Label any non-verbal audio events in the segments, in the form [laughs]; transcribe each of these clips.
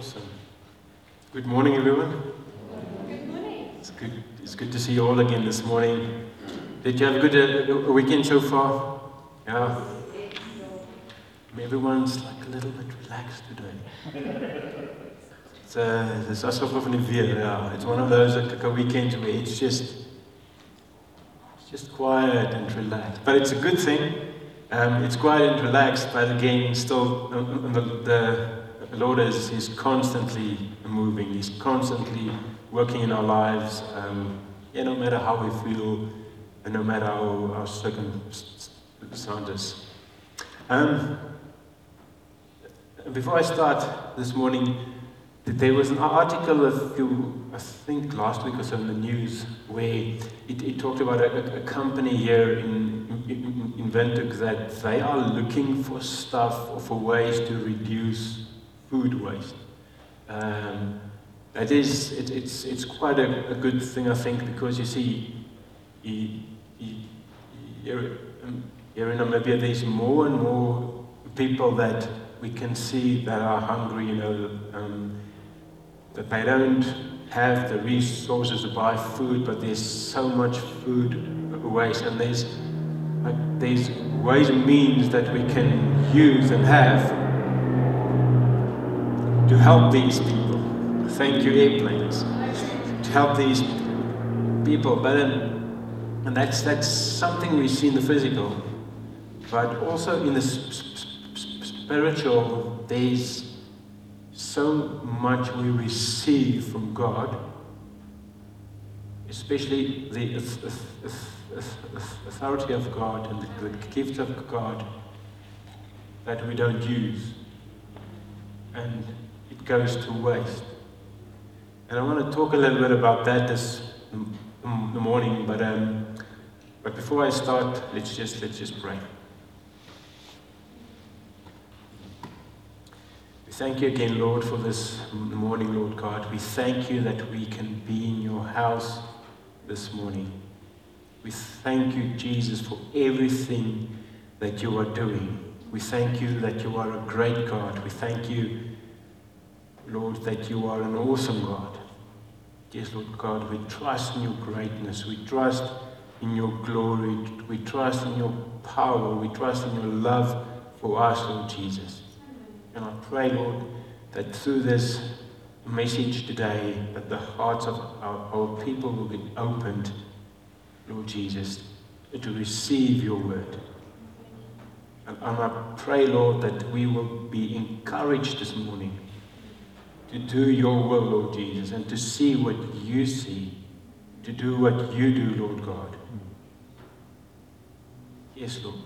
Awesome. Good morning, everyone. Good morning. It's good. It's good to see you all again this morning. Did you have a good uh, weekend so far? Yeah. Everyone's like a little bit relaxed today. It's, uh, it's alsof of weer, yeah. It's one of those like, a weekends where it's just, it's just quiet and relaxed. But it's a good thing. Um, it's quiet and relaxed, but again, still, um, the, the Lord is, is constantly moving. He's constantly working in our lives. Um, yeah, no matter how we feel, and no matter how our circumstances. Um, before I start this morning, there was an article a few, I think last week or so in the news, where it, it talked about a, a company here in, in, in Windhoek that they are looking for stuff or for ways to reduce food waste. Um, it is, it, it's, it's quite a, a, good thing, I think, because you see, um, here in Namibia, there's more and more people that we can see that are hungry, you know, um, that they don't have the resources to buy food, but there's so much food waste, and there's like, there's ways and means that we can use and have to help these people. Thank you, airplanes, to help these people. But and that's that's something we see in the physical, but also in the spiritual. There's so much we receive from God, especially the authority of God and the gift of God that we don't use. And goes to waste. And I want to talk a little bit about that this the morning, but, um, but before I start, let's just, let's just pray. We thank you again, Lord, for this morning, Lord God. We thank you that we can be in your house this morning. We thank you, Jesus, for everything that you are doing. We thank you that you are a great God. We thank you, Lord, that you are an awesome God. Yes, Lord God, we trust in your greatness. We trust in your glory. We trust in your power. We trust in your love for us, Lord Jesus. And I pray, Lord, that through this message today, that the hearts of our, our people will be opened, Lord Jesus, to receive your word. And, and I pray, Lord, that we will be encouraged this morning to do your will, Lord Jesus, and to see what you see, to do what you do, Lord God. Yes, Lord.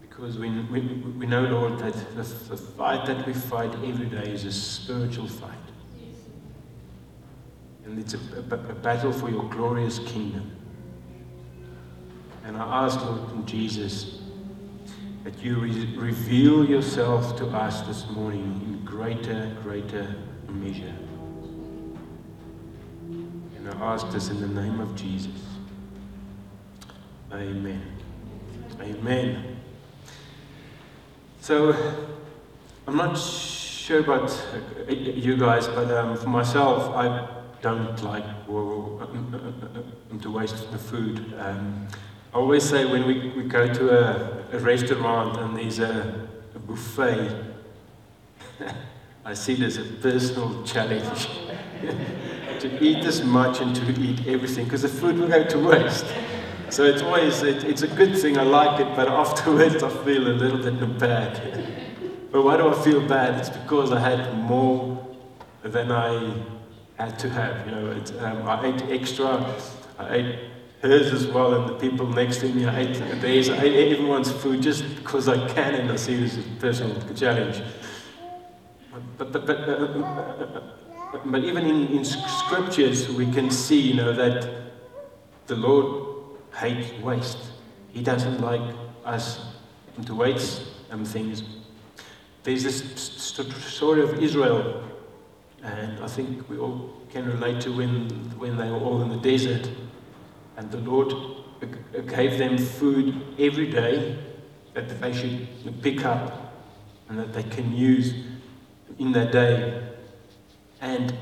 Because we, we, we know, Lord, that the, the fight that we fight every day is a spiritual fight. And it's a, a, a battle for your glorious kingdom. And I ask, Lord Jesus, that you re- reveal yourself to us this morning in greater, greater measure. And I ask this in the name of Jesus. Amen. Amen. So, I'm not sure about you guys, but um, for myself, I don't like to waste the food. Um, I always say when we, we go to a, a restaurant and there's a, a buffet, [laughs] I see it as a personal challenge [laughs] to eat as much and to eat everything because the food will go to waste. So it's always, it, it's a good thing, I like it, but [laughs] afterwards I feel a little bit bad. but why do I feel bad? It's because I had more than I had to have. You know, it, um, I ate extra, I ate hers as well, and the people next to me, I ate theirs, I ate everyone's food just because I can, and I see this as a personal challenge. But, but, but, uh, but even in, in scriptures, we can see, you know, that the Lord hates waste. He doesn't like us to waste um, things. There's this st- story of Israel, and I think we all can relate to when, when they were all in the desert, and the Lord gave them food every day that they should pick up and that they can use in that day. And,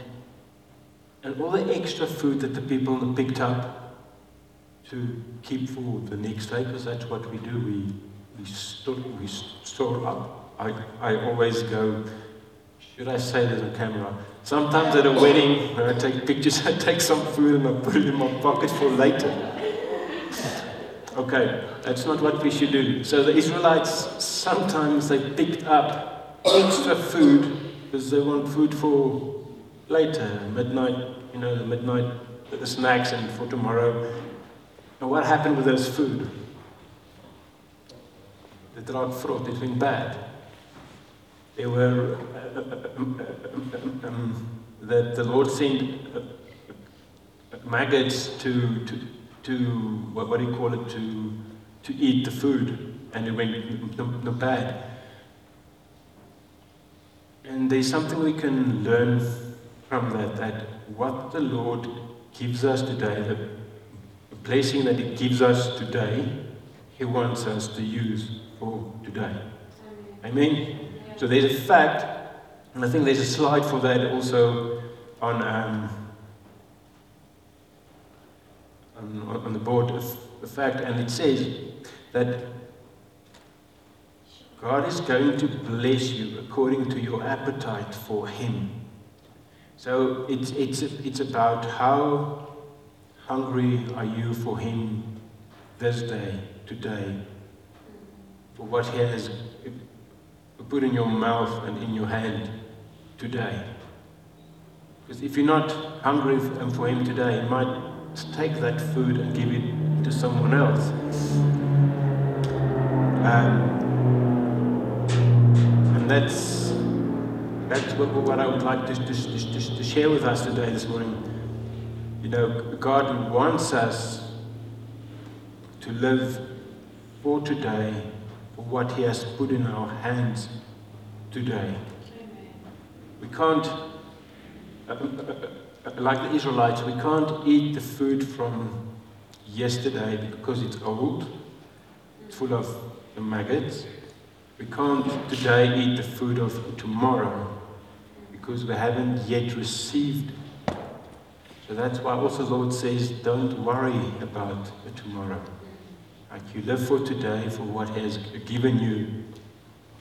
and all the extra food that the people picked up to keep for the next day, because that's what we do, we, we, store, we store up. I, I always go, should I say this on camera? Sometimes at a wedding, [laughs] I take pictures, [laughs] I take some food and I put it in my pocket for later. [laughs] Okay, that's not what we should do. So the Israelites, sometimes they picked up extra food because they want food for later, midnight, you know, the midnight, the snacks and for tomorrow. And what happened with those food? The drought fraud, it went bad. They were, uh, um, um, that the Lord sent maggots to, to, to what, what do you call it, to, to eat the food, and it went no bad. And there's something we can learn from that, that what the Lord gives us today, the blessing that He gives us today, He wants us to use for today. Amen? So there's a fact, and I think there's a slide for that also on, um, on, on, the board, of the fact, and it says that God is going to bless you according to your appetite for Him. So it's, it's, it's about how hungry are you for Him this day, today, for what He has put in your mouth and in your hand today. Because if you're not hungry for Him today, He might take that food and give it to someone else. Um, and that's, that's what, what I would like to, to, to, to share with us today, this morning. You know, God wants us to live for today, for what He has put in our hands today. We can't, uh, uh, uh, like the Israelites, we can't eat the food from yesterday because it's old, it's full of maggots. We can't today eat the food of tomorrow because we haven't yet received. So that's why also the Lord says, don't worry about the tomorrow. Like you live for today, for what has given you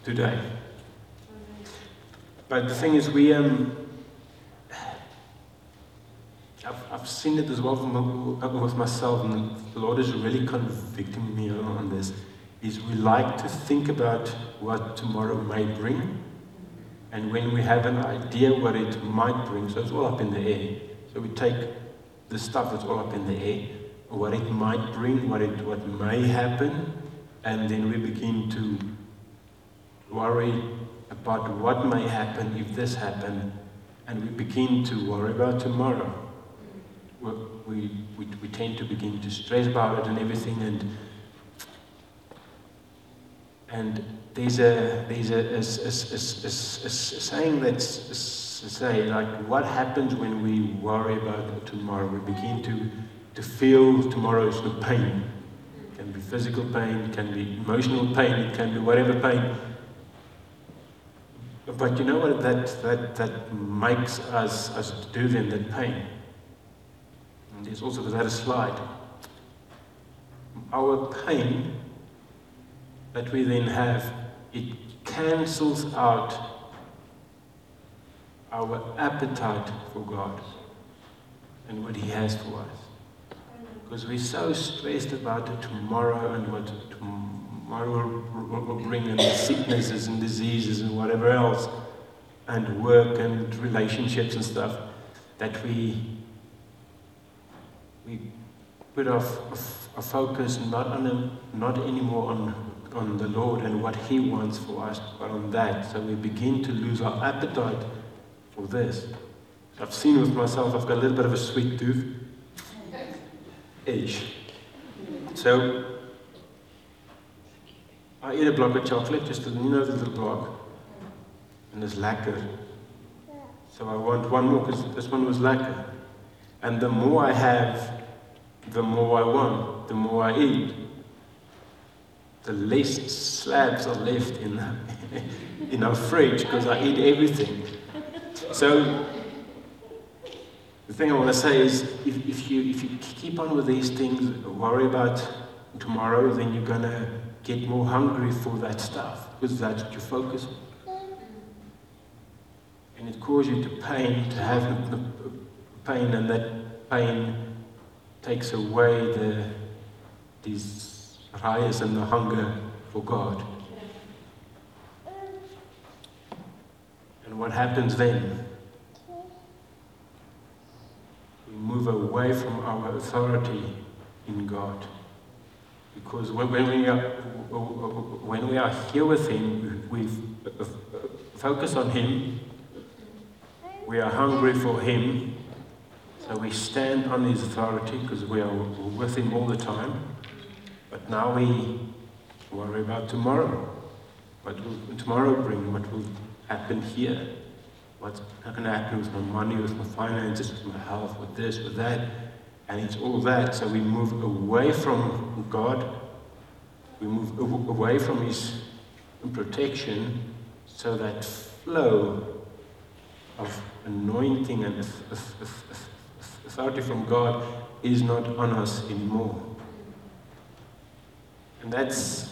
today. But the thing is, we um, I've, I've seen it as well with myself, and the Lord is really convicting me on this is we like to think about what tomorrow may bring. And when we have an idea what it might bring, so it's all up in the air. So we take the stuff that's all up in the air, what it might bring, what, it, what may happen, and then we begin to worry about what may happen if this happens, and we begin to worry about tomorrow. We, we, we tend to begin to stress about it and everything, and and there's a, there's a, a, a, a saying that's say like what happens when we worry about tomorrow? We begin to, to feel tomorrow's pain. It can be physical pain, it can be emotional pain, it can be whatever pain. But you know what that, that, that makes us, us do then, that pain? And there's also that slide. Our pain that we then have, it cancels out our appetite for God and what He has for us. Because we're so stressed about the tomorrow and what tomorrow will, bring and sicknesses and diseases and whatever else, and work and relationships and stuff, that we we put our, our focus not on not anymore on on the Lord and what He wants for us, but on that. So we begin to lose our appetite for this. I've seen with myself, I've got a little bit of a sweet tooth. Age. So I eat a block of chocolate, just a, you know little block, and it's lacquer. So I want one more because this one was lacquer. And the more I have, the more I want, the more I eat. The less slabs are left in, [laughs] in our fridge because I eat everything. So, the thing I want to say is if, if, you, if you keep on with these things, worry about tomorrow, then you're going to get more hungry for that stuff because that's what you focus on. And it causes you to pain, to have the pain, and that pain takes away the desires and the hunger for God. And what happens then? We move away from our authority in God. Because when we are, when we are here with Him, we focus on Him, we are hungry for Him, so we stand on His authority because we are with Him all the time. But now we worry about tomorrow. What will tomorrow bring? What will happen here? What's going to happen with my money, with my finances, with my health, with this, with that? And it's all that. So we move away from God. We move away from His protection so that flow of anointing and authority from God is not on us anymore. And that's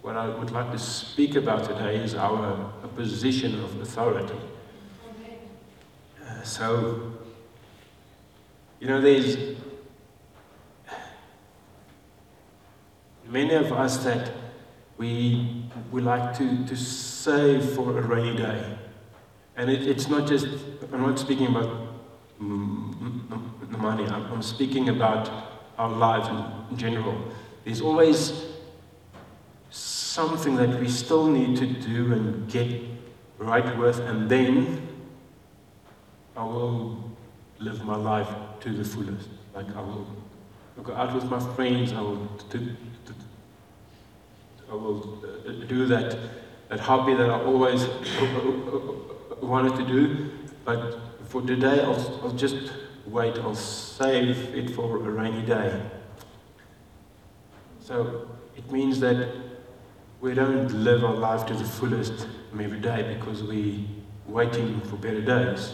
what I would like to speak about today is our position of authority. Uh, so, you know, there's many of us that we, we like to, to save for a rainy day. And it, it's not just, I'm not speaking about the money. I'm, I'm speaking about our lives in, in general. There's always something that we still need to do and get right with, and then I will live my life to the fullest. Like I will go out with my friends. I will do, I will uh, do that that hobby that I always [coughs] wanted to do, but for today, I'll, I'll just wait. I'll save it for a rainy day. So it means that we don't live our life to the fullest every day because we're waiting for better days.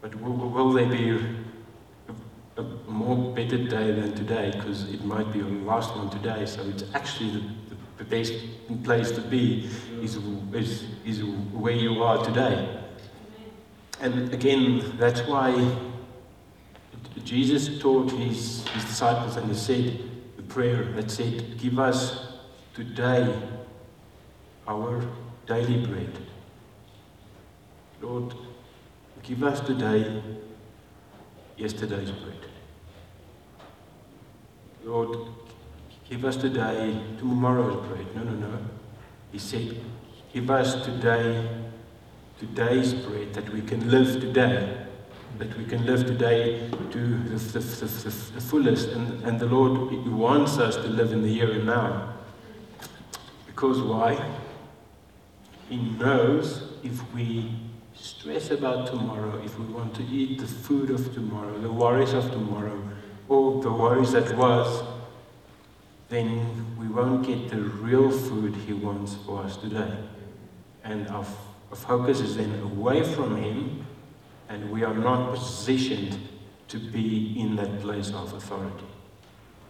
But will, will there be a, a, more better day than today? Because it might be the last one today. So it's actually the, the, the best place to be is, is, is where you are today. And again, that's why Jesus taught his, his disciples and he said prayer that said, Give us today our daily bread. Lord, give us today yesterday's bread. Lord, give us today tomorrow's bread. No, no, no. He said, Give us today today's bread, that we can live today, that we can live today to the, the, the, the fullest. And, and the Lord wants us to live in the here and now. Because why? He knows if we stress about tomorrow, if we want to eat the food of tomorrow, the worries of tomorrow, or the worries that was, then we won't get the real food He wants for us today. And our focus is then away from Him, and we are not positioned to be in that place of authority.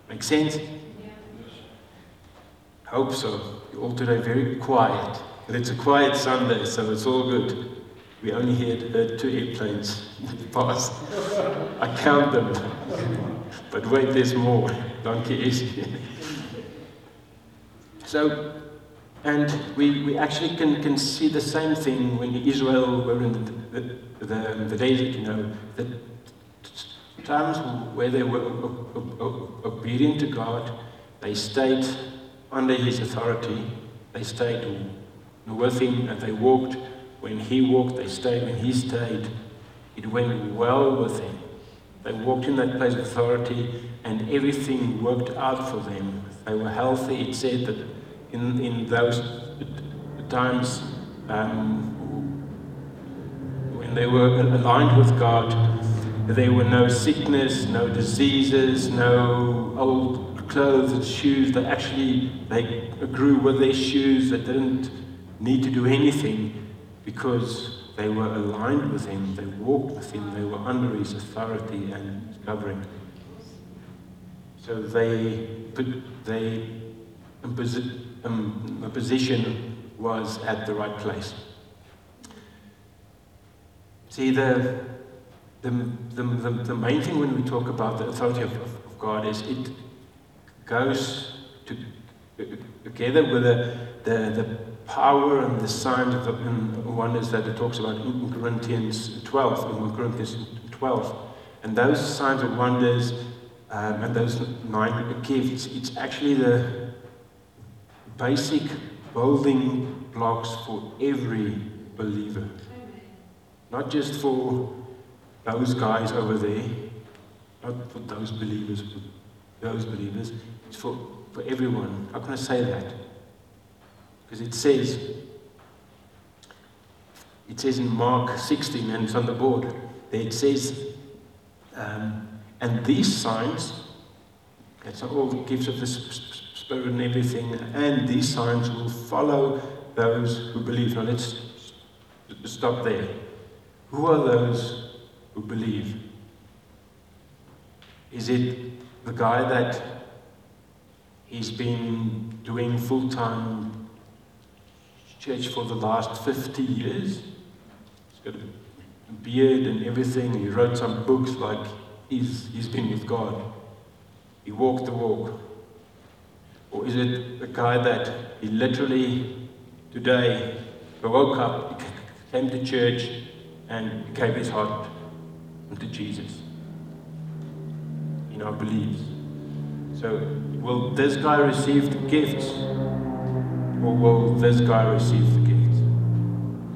Make sense? Hope so. You're all today very quiet. And it's a quiet Sunday, so it's all good. We only heard, heard two airplanes [laughs] pass. I count them. But wait, there's more. Donkey is here. So and we, we actually can, can see the same thing when Israel were in the, the, the, the desert, you know, the times where they were obedient to God, they stayed under His authority, they stayed with Him, and they walked. When He walked, they stayed. When He stayed, it went well with Him. They walked in that place of authority, and everything worked out for them. They were healthy. It said that in, in those times um, when they were aligned with God, there were no sickness, no diseases, no old clothes and shoes. They actually they grew with their shoes. They didn't need to do anything because they were aligned with him. They walked with him. They were under his authority and covering. So they put they um, position was at the right place. See the the, the, the, main thing when we talk about the authority of, of God is it goes to, together with the, the, the power and the signs of the wonders that it talks about in Corinthians 12, in Corinthians 12. And those signs and wonders um, and those nine gifts, it's actually the basic building blocks for every believer. Not just for those guys over there, not for those believers, those believers, it's for, for everyone. How can I say that? Because it says, it says in Mark 16, and it's on the board, there it says, um, and these signs, it's all the gifts of the Spirit and everything, and these signs will follow those who believe. Now let's stop there. Who are those who believe? Is it the guy that he's been doing full time church for the last 50 years? He's got a beard and everything. He wrote some books like he's, he's been with God. He walked the walk. Or is it the guy that he literally today woke up, came to church, and gave his heart to Jesus. He now believes. So, will this guy receive the gifts? Or will this guy receive the gifts?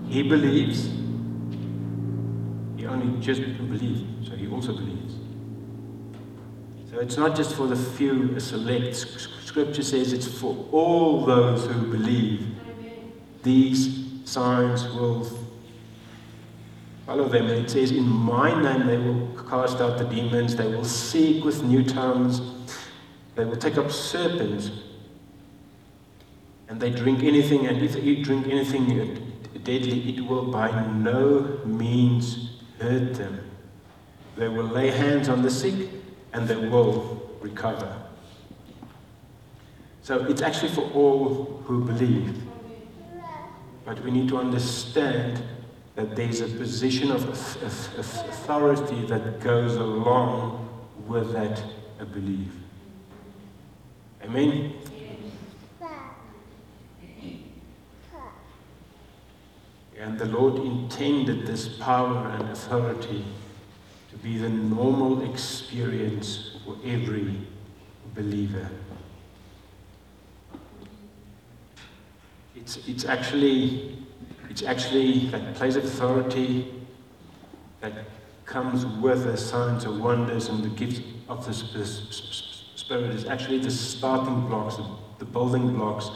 He believes. He only just believes, so he also believes. So it's not just for the few, a select. Scripture says it's for all those who believe. These signs will follow them. And it says, In my name they will cast out the demons, they will speak with new tongues, they will take up serpents, and they drink anything, and if they drink anything deadly, it will by no means hurt them. They will lay hands on the sick, and they will recover. So it's actually for all who believe. But we need to understand that there's a position of authority that goes along with that belief. Amen? And the Lord intended this power and authority to be the normal experience for every believer. It's, it's actually it's actually that place of authority that comes with the signs and wonders and the gifts of the Spirit is actually the starting blocks, the building blocks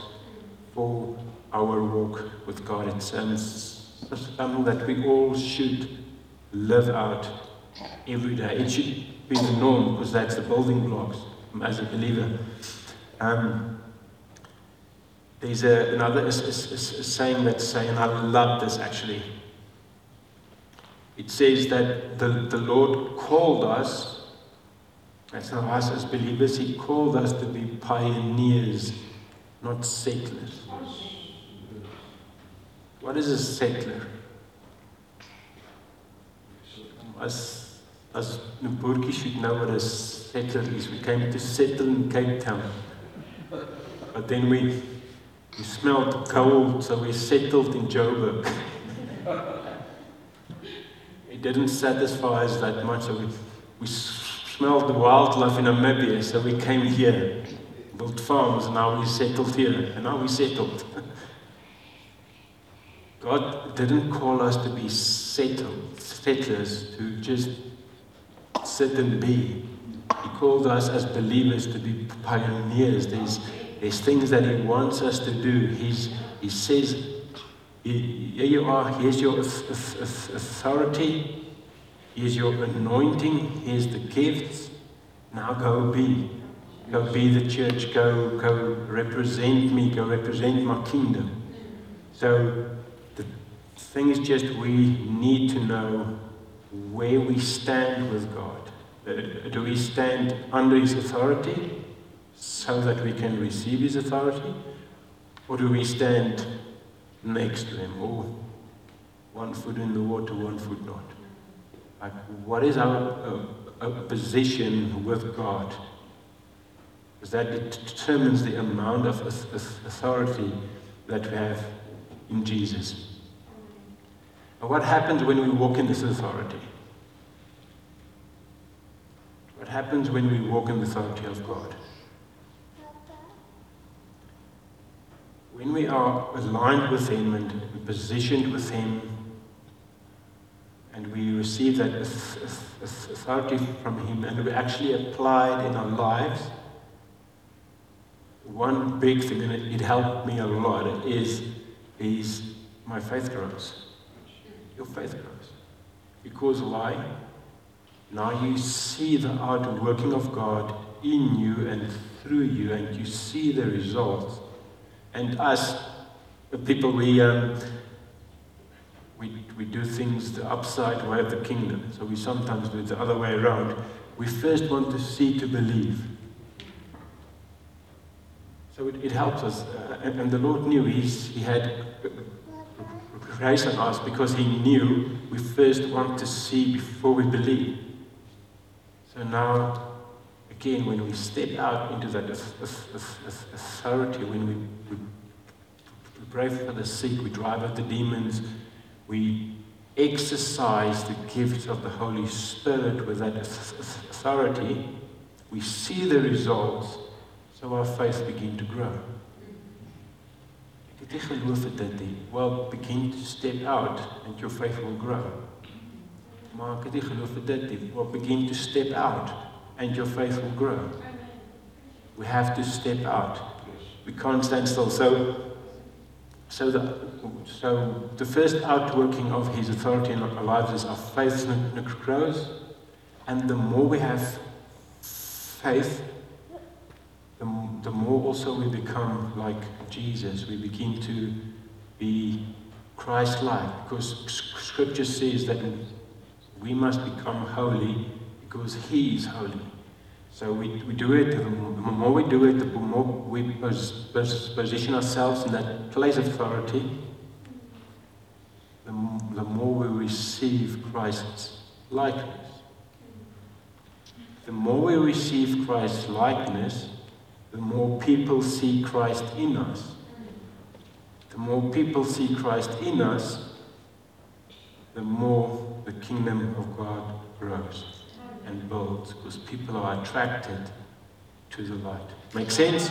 for our walk with God. It's um, something that we all should live out every day. It should be the norm because that's the building blocks as a believer. Um, there's a, another a, a, saying that's saying, and I love this actually. It says that the, the Lord called us, that's not us as believers, He called us to be pioneers, not settlers. What is a settler? Us, us Mburki should know what a settler is. We came to settle in Cape Town. But then we we smelled cold, so we settled in Joburg. it didn't satisfy us that much, so we, we smelled the wildlife in Namibia, so we came here, built farms, and now we settled here, and now we settled. [laughs] God didn't call us to be settled, settlers, to just sit and be. He called us as believers to be pioneers. There's there's things that He wants us to do. He's, he says, Here you are, here's your authority, here's your anointing, here's the gifts. Now go be. Go be the church. Go, go represent me. Go represent my kingdom. So the thing is just we need to know where we stand with God. Uh, do we stand under His authority so that we can receive His authority? Or do we stand next to Him? Or one foot in the water, one foot not? Like, what is our uh, position with God? Because that determines the amount of authority that we have in Jesus. And what happens when we walk in this authority? What happens when we walk in the authority of God? When we are aligned with Him and positioned with Him, and we receive that authority from Him, and we actually apply it in our lives, one big thing, and it, it helped me a lot, is, is my faith grows. Your faith grows. Because why? Now you see the outworking of God in you and through you, and you see the results. And us, people, we, um, we, we do things the upside way of the kingdom. So we sometimes do it the other way around. We first want to see to believe. So it, it helps us. Uh, and, and, the Lord knew he's, He had grace on us because He knew we first want to see before we believe. So now, again, when we step out into that authority, when we, we, pray for the sick, we drive out the demons, we exercise the gifts of the Holy Spirit with that authority, we see the results, so our faith begins to grow. Het nie geloof nie. Well, begin to step out and your faith will grow. Maar het. Well, begin to step out and your faith will grow. We have to step out. We can't stand still. So, so the, so the first outworking of His authority in our lives is our faith grows, and the more we have faith, the, the more also we become like Jesus. We begin to be Christ-like, because Scripture says that we must become holy because He is holy. So we, we do it, the more we do it, the more we position ourselves in that place of authority, the, the more we receive Christ's likeness. The more we receive Christ's likeness, the more people see Christ in us. The more people see Christ in us, the more the kingdom of God grows and builds because people are attracted to the light. Make sense?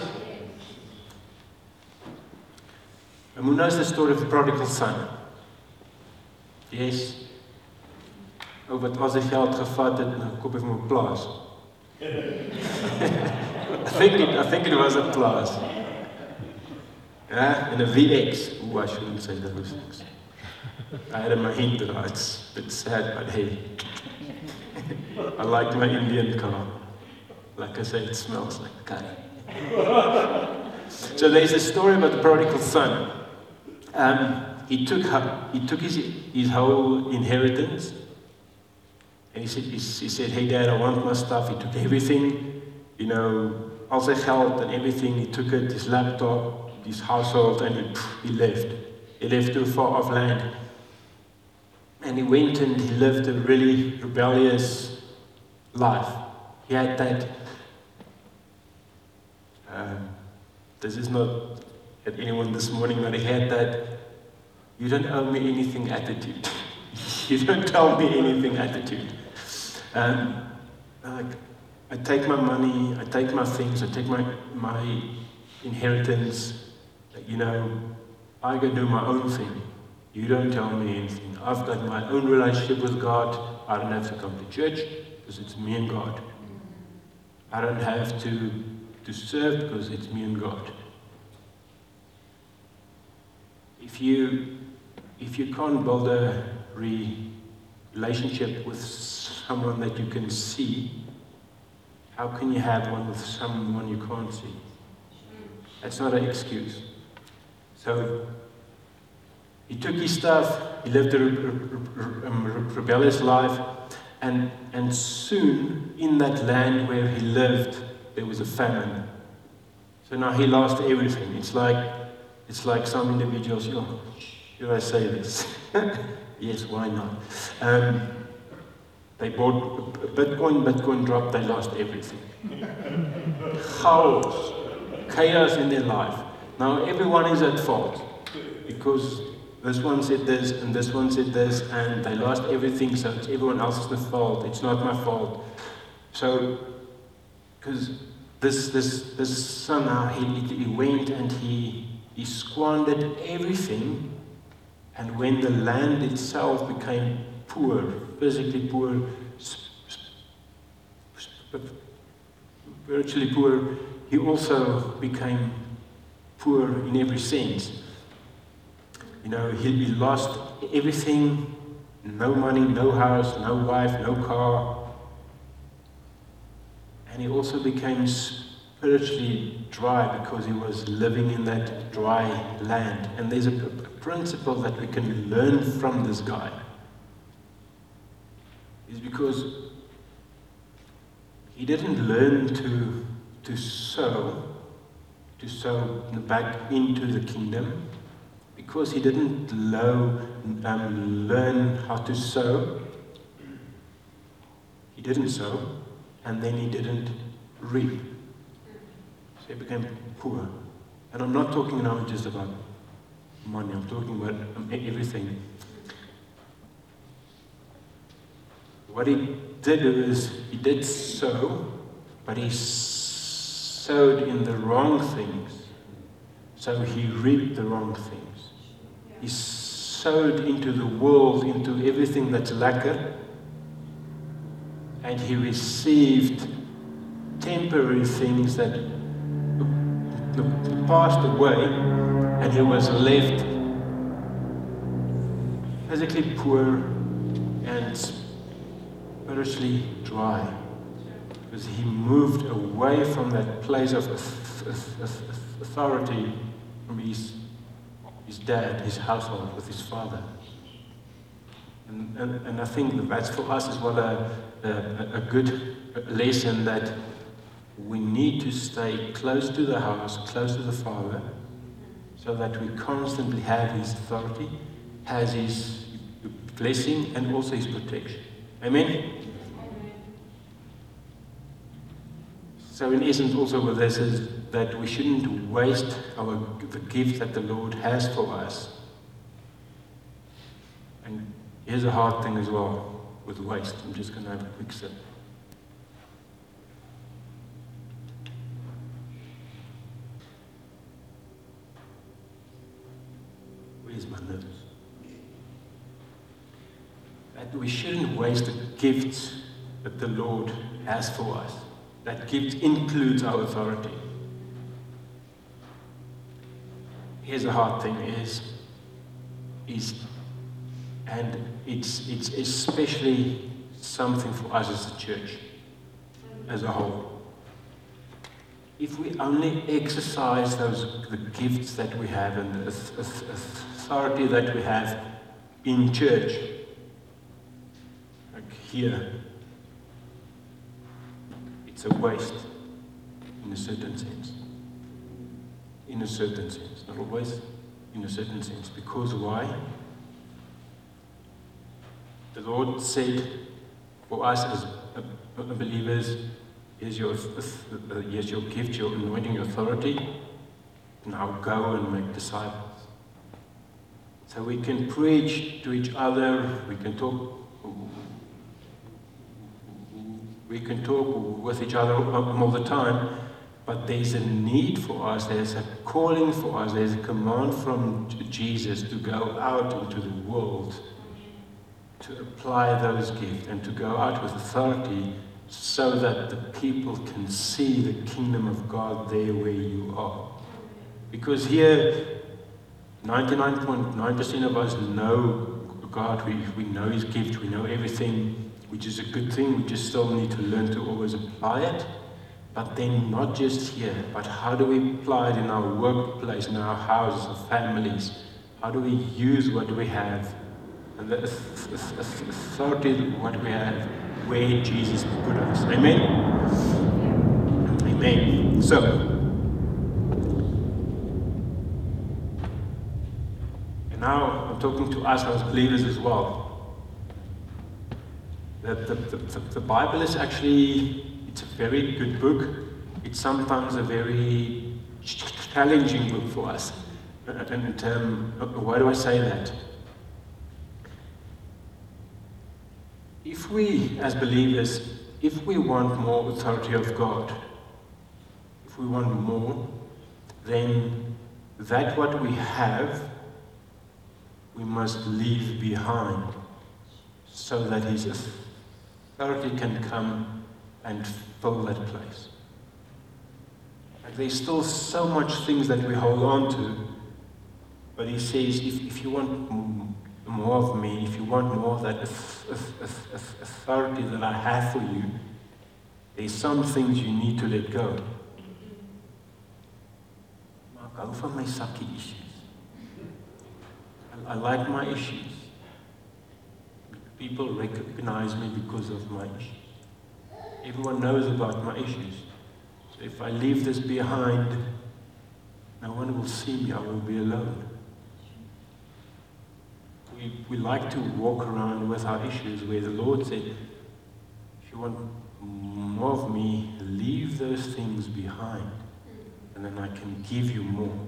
And who knows the story of the prodigal son? Yes. Ou wat al sy geld gevat het en gekoop het vir 'n plaas. [laughs] I think it I think it was a plaas. Yeah, in a VX. Ooh, I shouldn't say that was. I had my heat that it's a bit sad, but hey. I like my Indian car. Like I say, it smells like curry. so there's a story about the prodigal son. Um, he took, he took his, his whole inheritance and he said, he, said, hey dad, I want my stuff. He took everything, you know, all the geld and everything. He took it, his laptop, his household, and he, he left. He left to far off land. And he went and he lived a really rebellious life. He had that, um, this is not at anyone this morning, but he had that, you don't owe me anything attitude. [laughs] you don't tell me anything attitude. Um, like, I take my money, I take my things, I take my, my inheritance, you know, I go do my own thing. You don't tell me anything. I've got my own relationship with God. I don't have to come to church because it's me and God. I don't have to, to serve because it's me and God. If you, if you can't build a relationship with someone that you can see how can you have one with someone you can't see? That's not an excuse. So he took his stuff, he lived a re- re- um, rebellious life, and, and soon in that land where he lived, there was a famine. So now he lost everything. It's like, it's like some individuals, oh, should I say this? [laughs] yes, why not? Um, they bought Bitcoin, Bitcoin dropped, they lost everything. Chaos, chaos in their life. Now everyone is at fault because this one said this and this one said this and they lost everything, so it's everyone else's fault. It's not my fault. So, because this this this son he, he went and he he squandered everything, and when the land itself became poor, physically poor, spiritually poor, he also became poor in every sense. You know, he, he lost everything no money, no house, no wife, no car. And he also became spiritually dry because he was living in that dry land. And there's a, a principle that we can learn from this guy. Is because he didn't learn to, to sow, to sow back into the kingdom because he didn't um, learn how to sow, he didn't sow, and then he didn't reap. So he became poor. And I'm not talking now just about money, I'm talking about um, everything. What he did is he did sow, but he sowed in the wrong things. So he reaped the wrong things. He sowed into the world, into everything that's lacquer, and he received temporary things that passed away, and he was left physically poor and spiritually dry. Because he moved away from that place of authority from his his dad, his household, with his father. And, and, and I think that's for us as well a, a, a good lesson that we need to stay close to the house, close to the Father, so that we constantly have His authority, has His blessing, and also His protection. Amen? So, in essence, also with this is that we shouldn't waste our, the gift that the Lord has for us. And here's a hard thing as well with waste. I'm just going to have a quick sip. Where's my notes? That we shouldn't waste the gifts that the Lord has for us. That gift includes our authority. here's the hard thing is, is and it's, it's especially something for us as a church, as a whole. If we only exercise those the gifts that we have and the authority that we have in church, like here, it's a waste in a certain sense. In a certain sense not always in a certain sense. Because why? The Lord said for us as uh, uh, believers, here's your, uh, here's your gift, your anointing, your authority. Now go and make disciples. So we can preach to each other, we can talk we can talk with each other all the time, but there's a need for us, there's a calling for us, there's a command from Jesus to go out into the world to apply those gifts and to go out with authority so that the people can see the kingdom of God there where you are. Because here, 99.9% of us know God, we, we know His gift, we know everything, which is a good thing. We just still need to learn to always apply it But then not just here, but how do we apply it in our workplace, in our houses, our families? How do we use what we have and the authority what we have where Jesus put us? Amen? Amen. So, and now I'm talking to us as believers as well. The, the, the, the Bible is actually it's a very good book. It's sometimes a very challenging book for us. And um, why do I say that? If we, as believers, if we want more authority of God, if we want more, then that what we have, we must leave behind so that His authority can come and fill that place. Like there's still so much things that we hold on to, but he says, if, if you want more of me, if you want more of that authority that I have for you, there's some things you need to let go. Maak hou van my sakkie issues. I, I like my issues. People recognize me because of my issues. Everyone knows about my issues. So if I leave this behind, no one will see me. I will be alone. We, we like to walk around with our issues where the Lord said, if you want more of me, leave those things behind. And then I can give you more.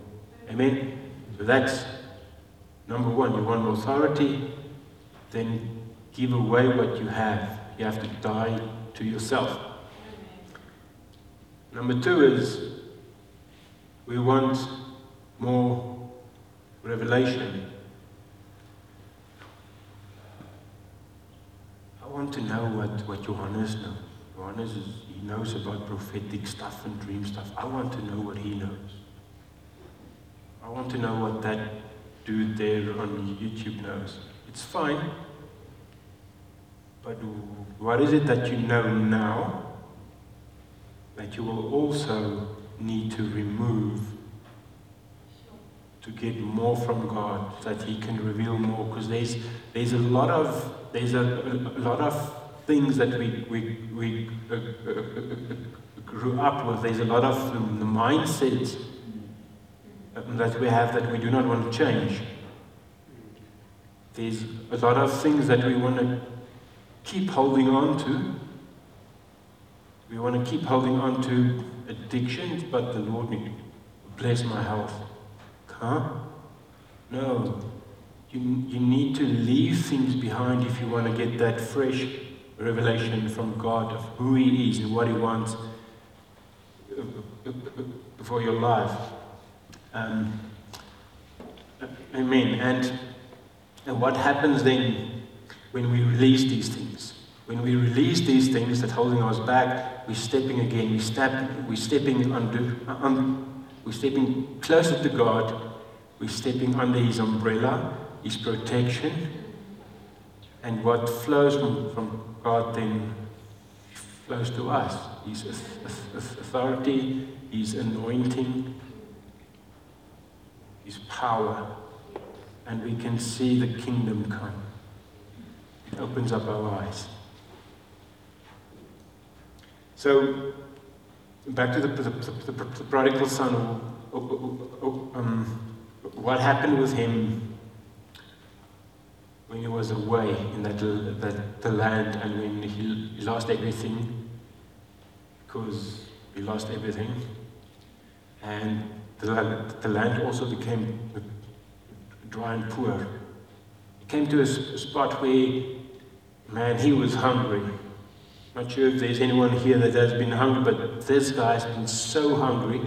Amen? So that's number one. You want authority, then give away what you have. You have to die to yourself. Number two is we want more revelation. I want to know what, what Johannes knows. Johannes is, he knows about prophetic stuff and dream stuff. I want to know what he knows. I want to know what that dude there on YouTube knows. It's fine. But what is it that you know now that you will also need to remove to get more from God, that He can reveal more? Because there's there's a lot of there's a, a lot of things that we we we uh, uh, uh, grew up with. There's a lot of um, the mindsets that we have that we do not want to change. There's a lot of things that we want to keep holding on to. We want to keep holding on to addictions, but the Lord bless my health. Huh? No. You, you need to leave things behind if you want to get that fresh revelation from God of who He is and what He wants uh, uh, uh, for your life. Um, amen. And, and what happens then when we release these things. When we release these things that holding us back, we're stepping again. We step, we're stepping under, um, we're stepping closer to God. We're stepping under His umbrella, His protection, and what flows from, from God then flows to us. His authority, His anointing, His power, and we can see the kingdom come. It opens up our eyes. So, back to the, the, the, the prodigal son. Um, what happened with him when he was away in that, that the land and when he, lost everything because he lost everything and the, the land also became dry and poor. He came to a spot where Man, he was hungry. Not sure if there's anyone here that has been hungry, but this guy's been so hungry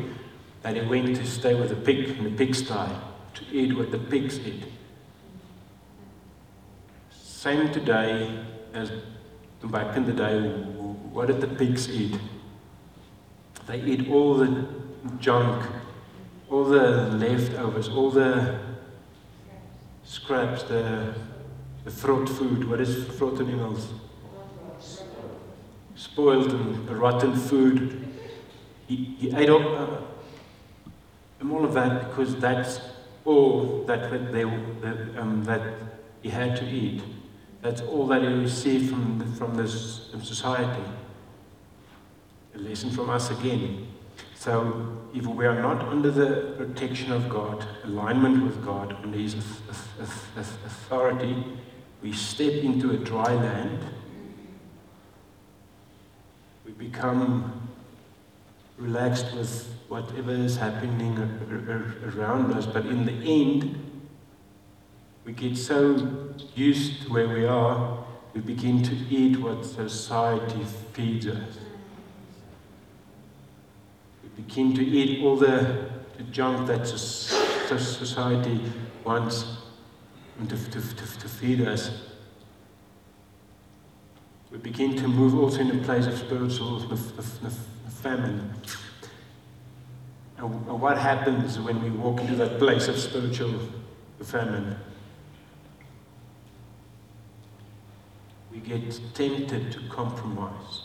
that he went to stay with a pig in the pigsty to eat what the pigs eat. Same today as back in the day. What did the pigs eat? They eat all the junk, all the leftovers, all the scraps, the the food. What is throat in Engels? Spoiled and rotten food. he, he ate all, uh, all of that because that's all that, they, that, um, that he had to eat. That's all that he received from, the, from this society. A lesson from us again. So, if we are not under the protection of God, alignment with God, under His authority, we step into a dry land. We become relaxed with whatever is happening around us, but in the end, we get so used to where we are, we begin to eat what society feeds us. We begin to eat all the, junk that society wants to, to, to, to feed us. We begin to move also in a place of spiritual famine. And what happens when we walk into that place of spiritual famine? We get tempted to compromise.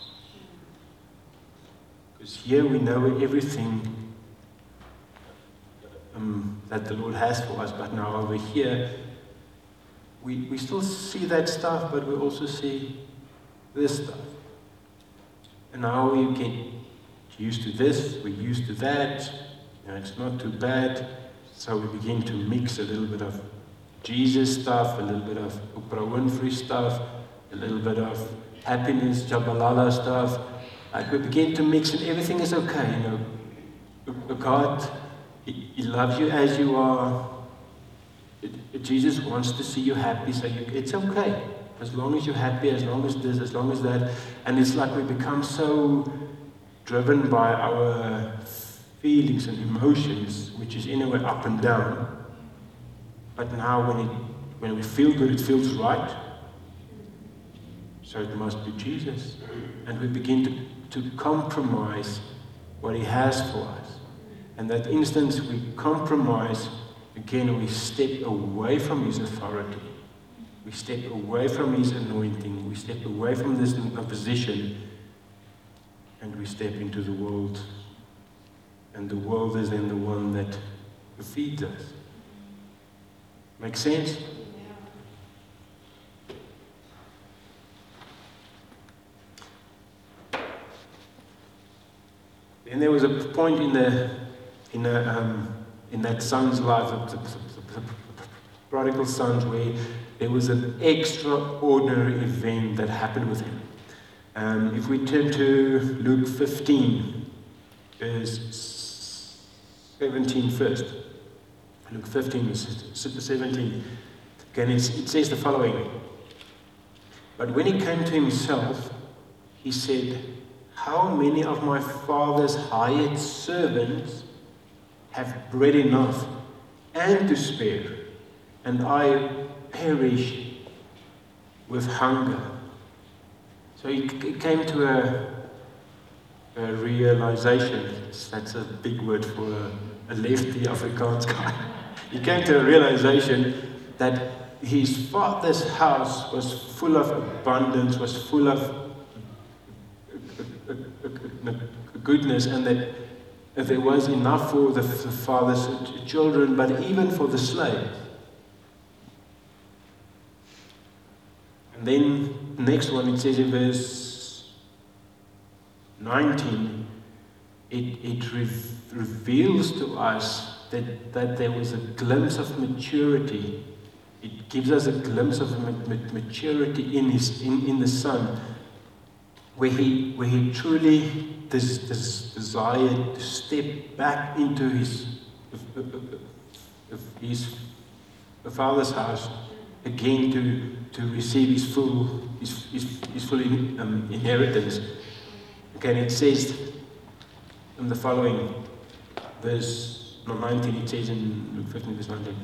Because here we know everything um, that the Lord has for us, but now over here, we, we still see that stuff, but we also see this stuff. And now we get used to this, we're used to that, you know, it's not too bad. So we begin to mix a little bit of Jesus stuff, a little bit of Oprah Winfrey stuff, a little bit of happiness, Jabalala stuff. Like we begin to mix and everything is okay, you know. God, He, he loves you as you are. Jesus wants to see you happy, so you, it's okay. As long as you're happy, as long as this, as long as that. And it's like we become so driven by our feelings and emotions, which is in a way up and down. But now when, it, when we feel good, it feels right. So it must be Jesus. And we begin to, to compromise what He has for us. And that instance, we compromise, again, we step away from His authority. We step away from His anointing. We step away from this position. And we step into the world and the world is then the one that feeds us. Make sense? Then there was a point in the in the um, in that son's life, the, the, the, prodigal son's where there was an extraordinary event that happened with him. Um, if we turn to Luke 15, verse 17 first. Luke 15, 17. Again, it says the following But when he came to himself, he said, How many of my father's hired servants have bread enough and to spare, and I perish with hunger? So he came to a, a realization. That's a big word for a a lefty Afrikaans guy. [laughs] He came to a realization that his father's house was full of abundance, was full of goodness, and that there was enough for the father's and children, but even for the slaves. And then, next one, it says in verse 19, it, it reveals to us that, that there was a glimpse of maturity. It gives us a glimpse of maturity in, his, in, in the Son, where he, where he truly this, this desired to step back into his, his Father's house again to, to receive his full, his, his, his full um, inheritance. Again, it says in the following verse 19, it says in Luke 15, verse 19,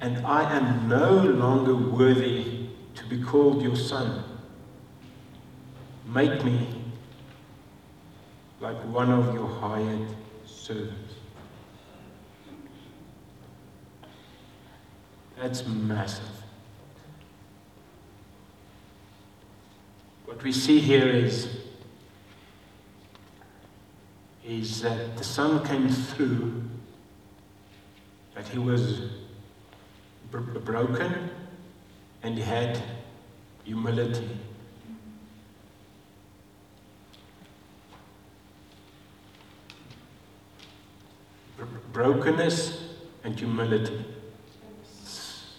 And I am no longer worthy to be called your son. Make me like one of your hired servants. That's massive. What we see here is is that the Son came through, that he was br- broken and he had humility. Brokenness and humility.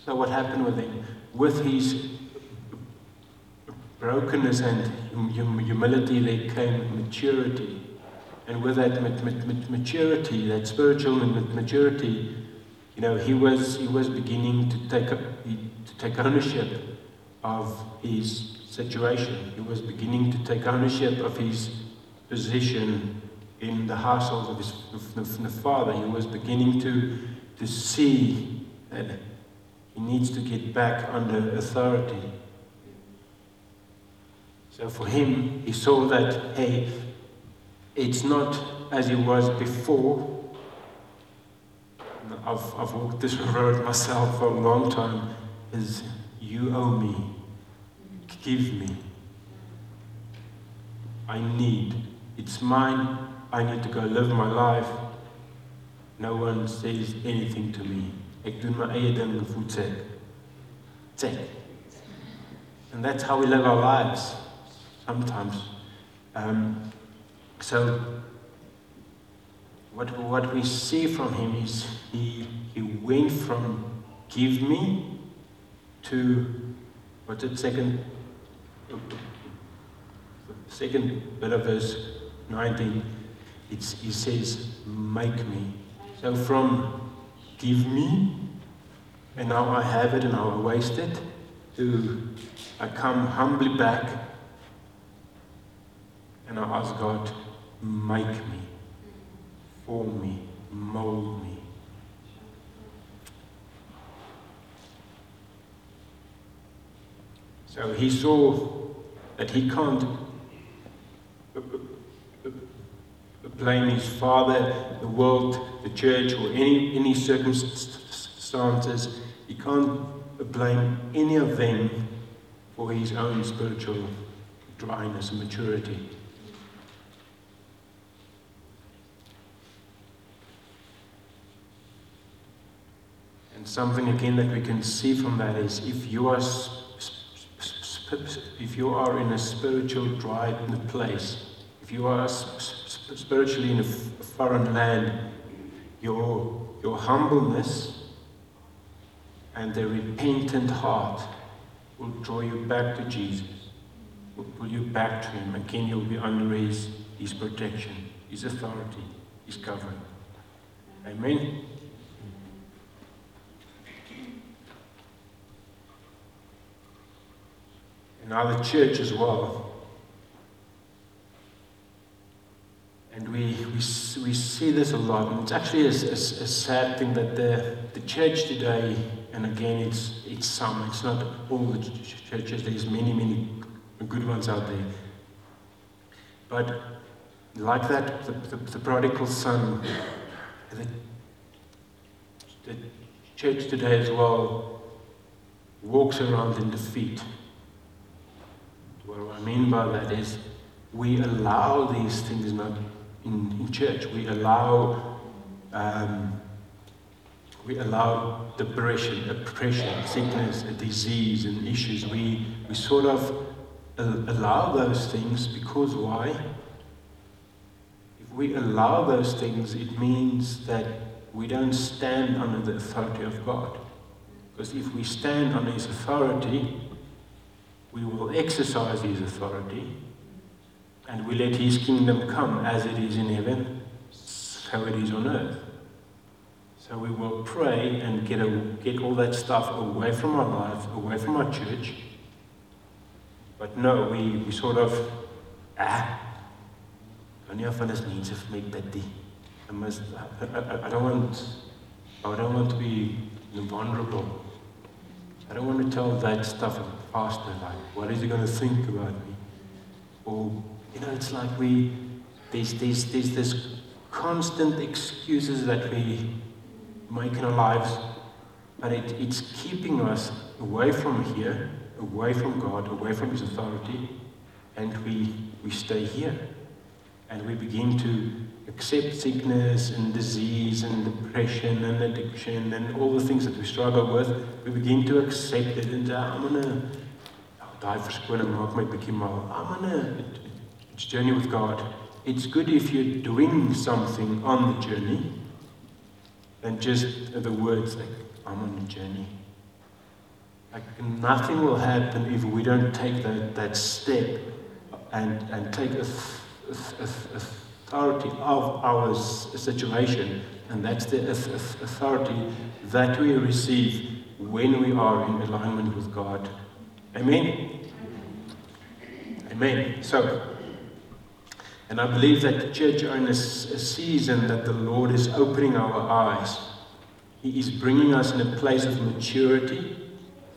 So, what happened with him? With his brokenness and hum- hum- humility, there came maturity. And with that mat- mat- maturity, that spiritual mat- maturity, you know, he was, he was beginning to take, up, to take ownership of his situation. He was beginning to take ownership of his position in the household of his of the father. He was beginning to, to see that he needs to get back under authority. So for him, he saw that, hey, it's not as it was before. I've, I've walked this [laughs] road myself for a long time. Is you owe me. Give me. I need. It's mine. I need to go live my life. No one says anything to me. Ek doen my eie ding. Sê. And that's how we live our lives sometimes. Um, so what, what we see from him is he, he went from give me to what's it second second bit of verse 19 it's, he says make me. So from give me and now I have it and now I waste it to I come humbly back and I ask God make me form me mold me. So he saw that he can't blame his father, the world, the church, or any, any circumstances. He can't blame any of them for his own spiritual dryness and maturity. And something again that we can see from that is if you are if you are in a spiritual dry place, if you are spiritually in a foreign land, your, your humbleness and the repentant heart will draw you back to Jesus, will pull you back to Him. Again, you'll be under His, his protection, His authority, His covering. Amen. now the church as well. And we, we, we see this a lot, and it's actually a, a, a sad thing that the, the church today, and again, it's, it's some, it's not all the churches, there's many, many good ones out there. But like that, the, the, the prodigal son, the, the church today as well walks around in defeat. What I mean by that is we allow these things not in, in church. We allow um, we allow depression, oppression, sickness, disease, and issues. We we sort of allow those things because why? If we allow those things, it means that we don't stand under the authority of God. Because if we stand under His authority, we will exercise His authority and we let His kingdom come as it is in heaven, so it is on earth. So we will pray and get, a, get all that stuff away from our lives, away from our church. But no, we, we sort of, ah, only of us needs to make pity. I, must, I, I, I, don't want, I don't want to be vulnerable. I don't want to tell that stuff pastor, like, what is he going to think about me? Or, you know, it's like we, there's, there's, there's this constant excuses that we make in our lives, but it, it's keeping us away from here, away from God, away from His authority, and we, we stay here. And we begin to accept sickness and disease and depression and addiction and all the things that we struggle with, we begin to accept it and say, I'm gonna, daai verskoning maak my bietjie mal. I'm journey with God. It's good if you're doing something on the journey than just the words like, I'm on a journey. Like nothing will happen if we don't take that, that step and, and take authority of our situation, and that's the authority that we receive when we are in alignment with God. Amen? Amen. So, and I believe that the church are in a, season that the Lord is opening our eyes. He is bringing us in a place of maturity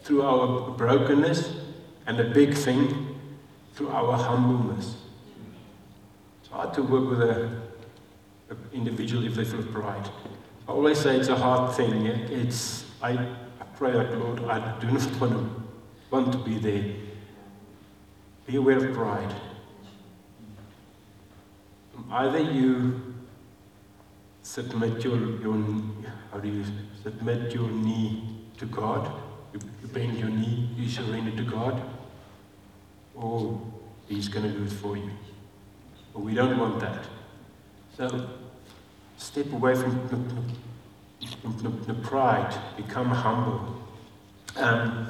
through our brokenness, and a big thing, through our humbleness It's hard to work with a, a individual if they feel pride. I always say it's a hard thing. It's I, I pray like Lord, I do not [laughs] want to want to be there. Be aware of pride. Either you submit your, your how do you submit your knee to God, you, you bend your knee, you surrender to God, or He's going to do it for you. But we don't want that. So step away from the, pride, become humble. Um,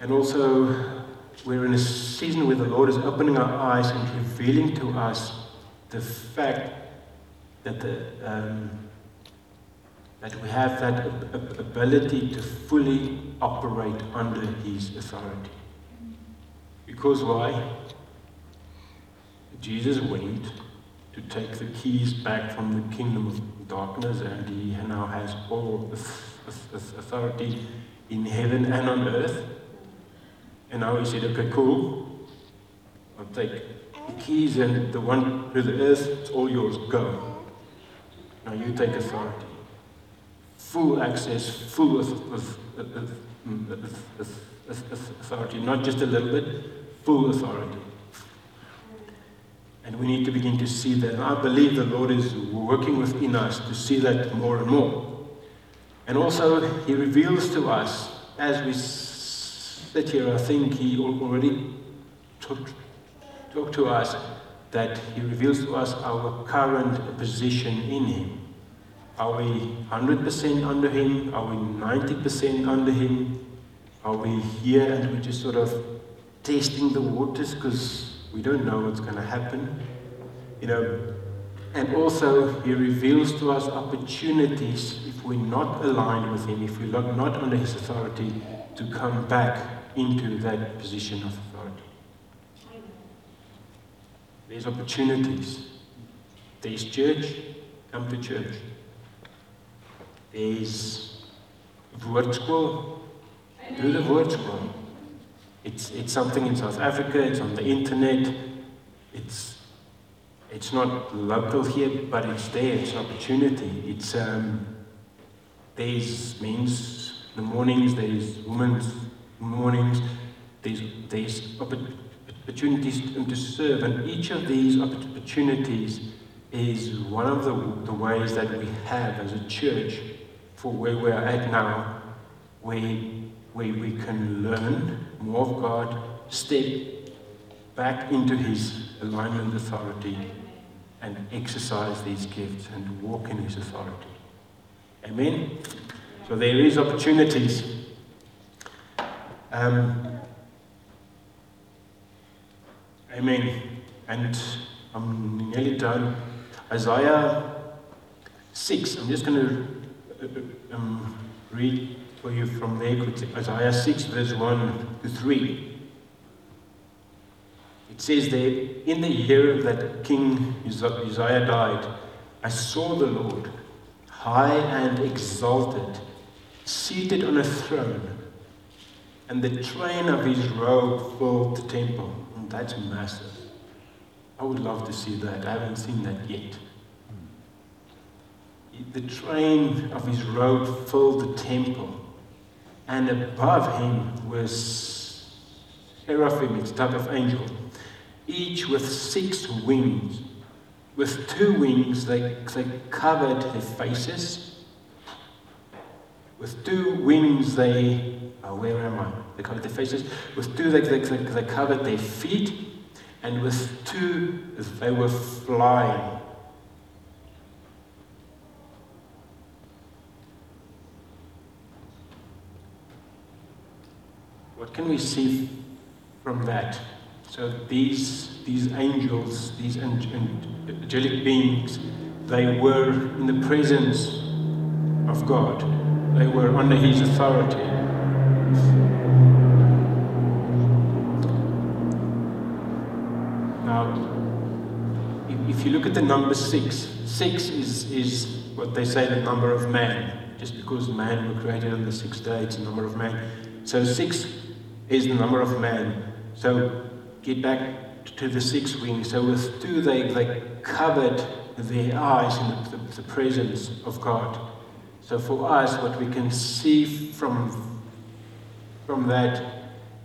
and also, we're in a season where the Lord is opening our eyes and revealing to us the fact that, the, um, that we have that ability to fully operate under His authority. Because why? Jesus went to take the keys back from the kingdom of darkness, and he now has all authority in heaven and on earth. And now he said, Okay, cool. I'll take the keys and the one to the earth, it's all yours. Go. Now you take authority. Full access, full authority, not just a little bit, full authority. And we need to begin to see that. And I believe the Lord is working within us to see that more and more. And also, He reveals to us as we here, I think He already talked, to us that He reveals to us our current position in Him. Are we 100% under Him? Are we 90% under Him? Are we here and we're just sort of testing the waters because we don't know what's going to happen. You know, and also he reveals to us opportunities if we're not aligned with him, if we're not under his authority, to come back into that position of authority. There's opportunities. There's church, come to church. There's woordskool, do the woordskool. It's, it's something in South Africa, it's on the internet, it's, it's not local here, but it's there, it's an opportunity. It's, um, there's men's in the mornings, there's women's mornings, these, there's opportunities to serve, and each of these opportunities is one of the, the ways that we have as a church for where we're at now, where, where we can learn more of God, step back into His alignment authority, and exercise these gifts and walk in His authority. Amen? So there is opportunities. Um, amen. And I'm nearly done. Isaiah 6. I'm just going to uh, um, read for you from there. Isaiah 6, verse 1 to 3. It says there, In the year that King Uzziah died, I saw the Lord, high and exalted, seated on a throne, and the train of his robe filled the temple. And that's massive. I would love to see that. I haven't seen that yet. The train of his robe filled the temple and above him was seraphim, it's type of angel, each with six wings. with two wings, they, they covered their faces. With two wings, they. Oh, where am I? They covered their faces. With two, they, they, they covered their feet. And with two, they were flying. What can we see from that? So these, these angels, these angelic beings, they were in the presence of God. They were under His authority. Now, if you look at the number six, six is, is what they say the number of man. Just because man were created on the sixth day, it's the number of man. So six is the number of man. So get back to the six wings. So with two, they, they covered their eyes in the, the, the presence of God. So for us, what we can see from, from that,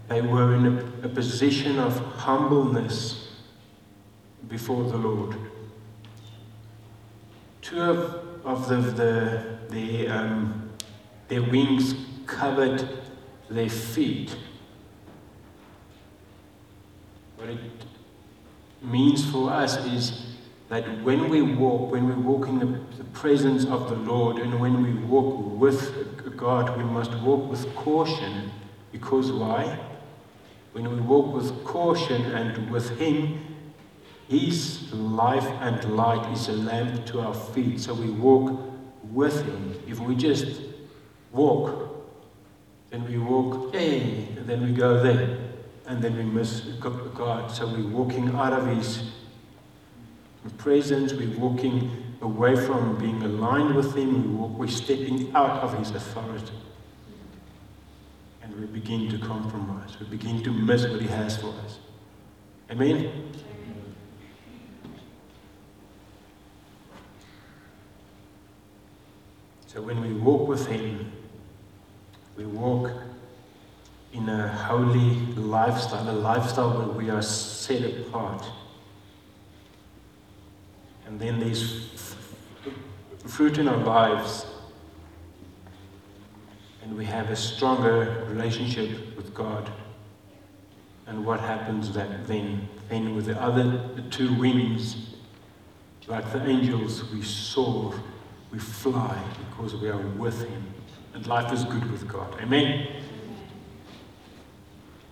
they were in a, a position of humbleness before the Lord. Two of, of the, the, the, um, their wings covered their feet. What it means for us is that when we walk, when we walk in the, the presence of the Lord, and when we walk with God, we must walk with caution. Because why? When we walk with caution and with Him, His life and light is a lamp to our feet. So we walk with Him. If we just walk, then we walk, hey, and then we go there and then we miss God. So we're walking out of His presence, we're walking away from being aligned with Him, we walk, we're stepping out of His authority. And we begin to compromise, we begin to miss what He has for us. Amen? So when we walk with Him, we walk in a holy lifestyle, a lifestyle where we are set apart. And then there's fruit in our lives, and we have a stronger relationship with God. And what happens then? Then with the other the two wings, like the angels, we soar, we fly because we are with Him. And life is good with God. Amen.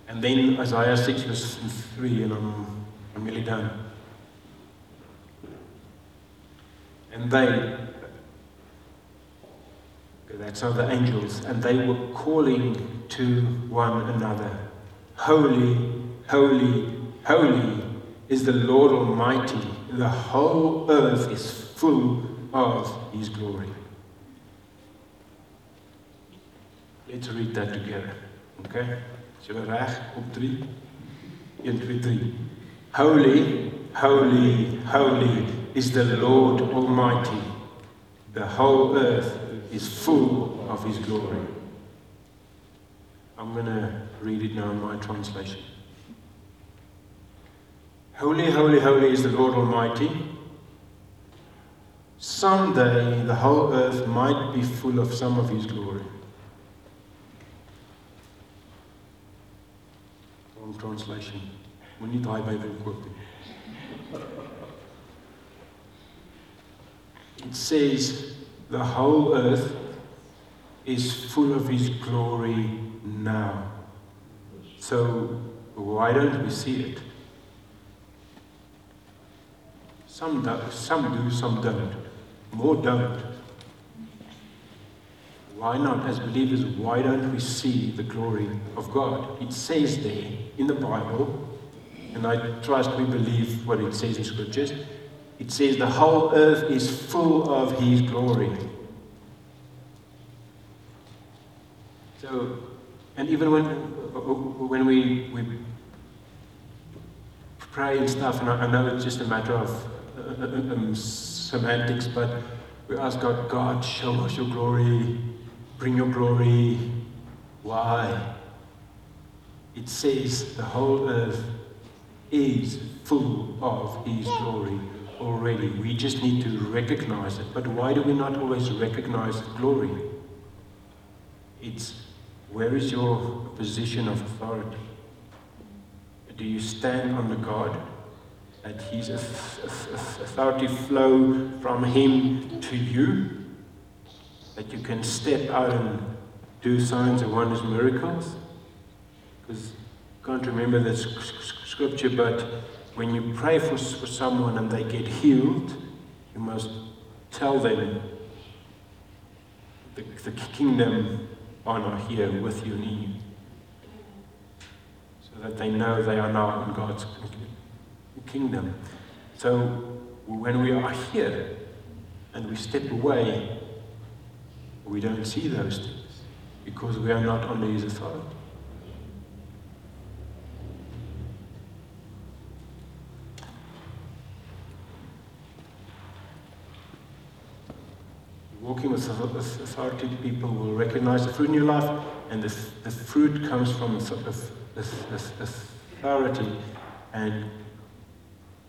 And then Isaiah 6, verse 3, and I'm, I'm nearly done. And they, that's how the angels, and they were calling to one another Holy, holy, holy is the Lord Almighty. The whole earth is full of His glory. Let's read that together, okay? Zullen reg op 3? 1, 2, 3. Holy, holy, holy is the Lord Almighty. The whole earth is full of His glory. I'm going to read it now in my translation. Holy, holy, holy is the Lord Almighty. Someday the whole earth might be full of some of His glory. translation. Moenie daai Bybel koop nie. It says the whole earth is full of his glory now. So why don't we see it? Some do, some do, some don't. More don't. Why not, as believers, why don't we see the glory of God? It says there in the Bible, and I trust we believe what it says in scriptures. It says the whole earth is full of His glory. So, and even when when we, we pray and stuff, and I, know it's just a matter of uh, uh um, semantics, but we ask God, God, show us your glory Bring your glory. Why? It says the whole earth is full of His glory. Already. We just need to recognize it. But why do we not always recognize glory? It's where is your position of authority? Do you stand under God? That His authority flow from Him to you? That you can step out and do signs and wonders, miracles? Because I can't remember the scripture, but when you pray for, for someone and they get healed, you must tell them the, the kingdom are not here with you in you. So that they know they are now in God's kingdom. So when we are here and we step away, we don't see those things because we are not under His authority. Walking with authority, people will recognize the fruit in your life, and this, the fruit comes from authority, and,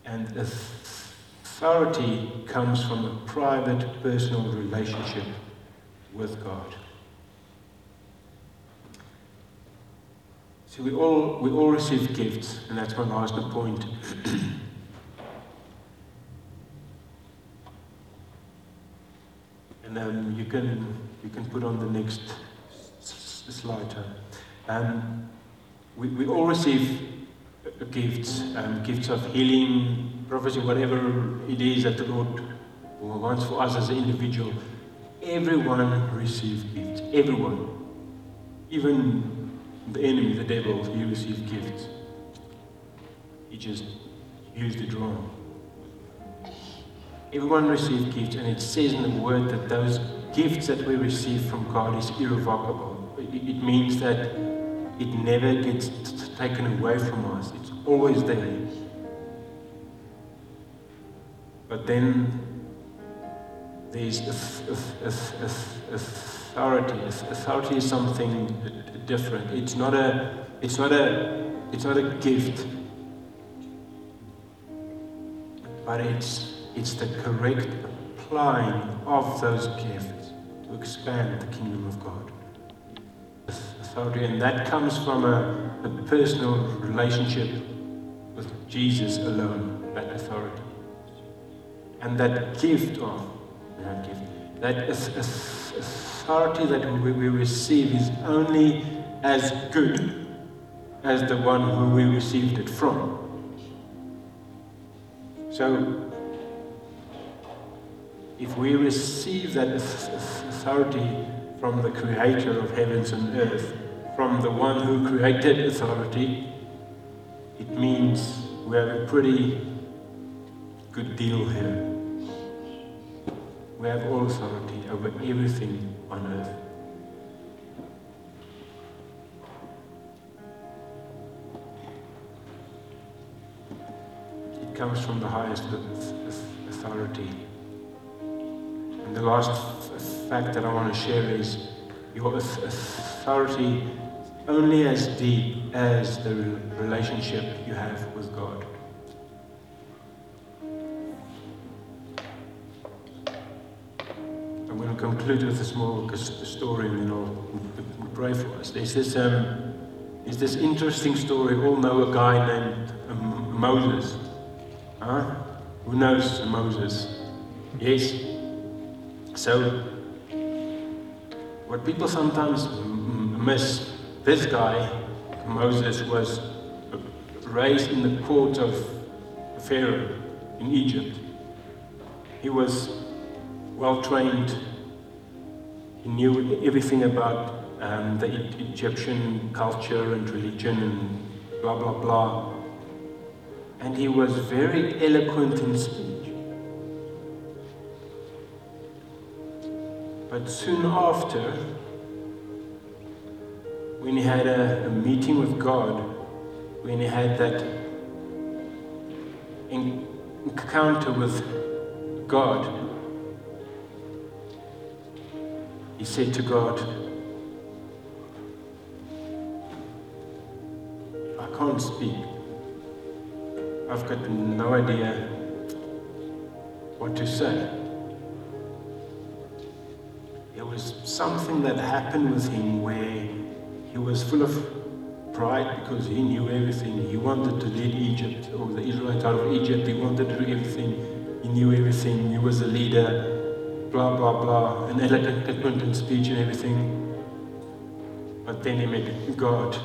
and authority comes from a private, personal relationship with God. See, we all, we all receive gifts, and that's my last point. [clears throat] And um, you can you can put on the next slide. Um, we, we all receive gifts, um, gifts of healing, prophecy, whatever it is that the Lord wants for us as an individual. Everyone receives gifts. Everyone. Even the enemy, the devil, he receives gifts. He just used it wrong. Everyone receives gifts, and it says in the word that those gifts that we receive from God is irrevocable. It means that it never gets taken away from us. It's always there. But then there's authority. Authority is something different. It's not a. It's not a. It's not a gift. But it's it's the correct applying of those gifts to expand the kingdom of God. Authority, and that comes from a, a personal relationship with Jesus alone, that authority. And that gift of that gift, that authority that we, we receive is only as good as the one who we received it from. So if we receive that authority from the creator of heavens and earth, from the one who created authority, it means we have a pretty good deal here. We have all authority over everything on earth. It comes from the highest authority. And the last fact that I want to share is your authority only as deep as the relationship you have with God. I'm going to conclude with a small story and then I'll pray for us. There's this, um, there's this interesting story. We all know a guy named um, Moses. Huh? Who knows Moses? Yes? So, what people sometimes miss, this guy, Moses, was raised in the court of Pharaoh in Egypt. He was well trained, he knew everything about um, the Egyptian culture and religion and blah blah blah. And he was very eloquent in speech. But soon after, when he had a, a meeting with God, when he had that encounter with God, he said to God, I can't speak. I've got no idea what to say. There was something that happened with him where he was full of pride because he knew everything. He wanted to lead Egypt or the Israelites out of Egypt. He wanted to do everything. He knew everything. He was a leader. Blah blah blah. An eloquent in speech and everything. But then he met God.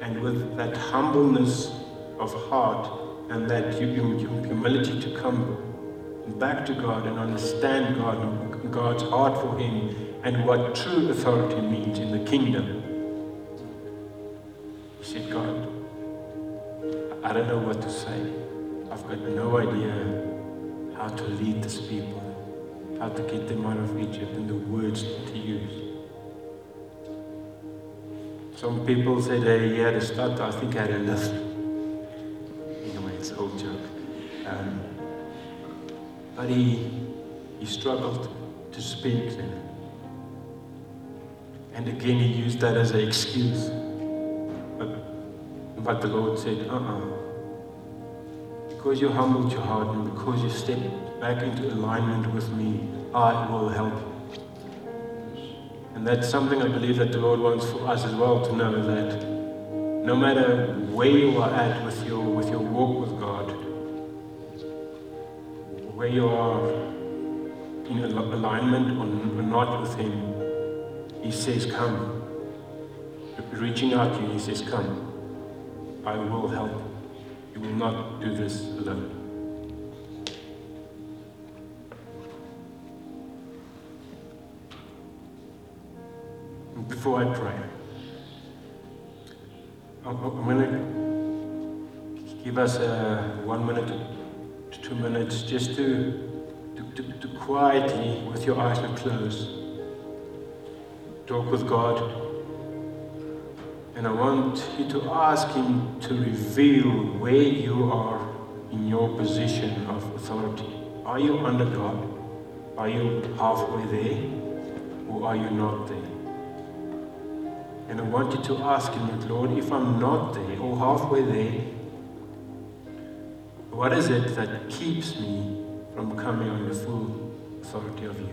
And with that humbleness of heart and that humility to come back to God and understand God and God's heart for him and what true authority means in the kingdom. He said, God, I don't know what to say. I've got no idea how to lead these people, how to get them out of Egypt and the words to use. Some people said hey, he had a stutter, I think I had a lisp. Anyway, it's an old joke. Um, but he, he struggled to speak then. And again, he used that as an excuse. But, the Lord said, uh uh Because you humbled your heart and because you stepped back into alignment with me, I will help you. And that's something I believe that the Lord wants for us as well to know that no matter where you are at with your, with your walk with God, where you are in alignment or not with Him, He says, Come. Reaching out to you, He says, Come. I will help. You will not do this alone. before I pray. I'm, going to give us uh, one minute to two minutes just to, to, to, quietly, with your eyes closed, talk with God. And I want you to ask Him to reveal where you are in your position of authority. Are you under God? Are you halfway there? Or are you not there? And I want you to ask Him, that, Lord, if I'm not there or halfway there, what is it that keeps me from coming on the full authority of you?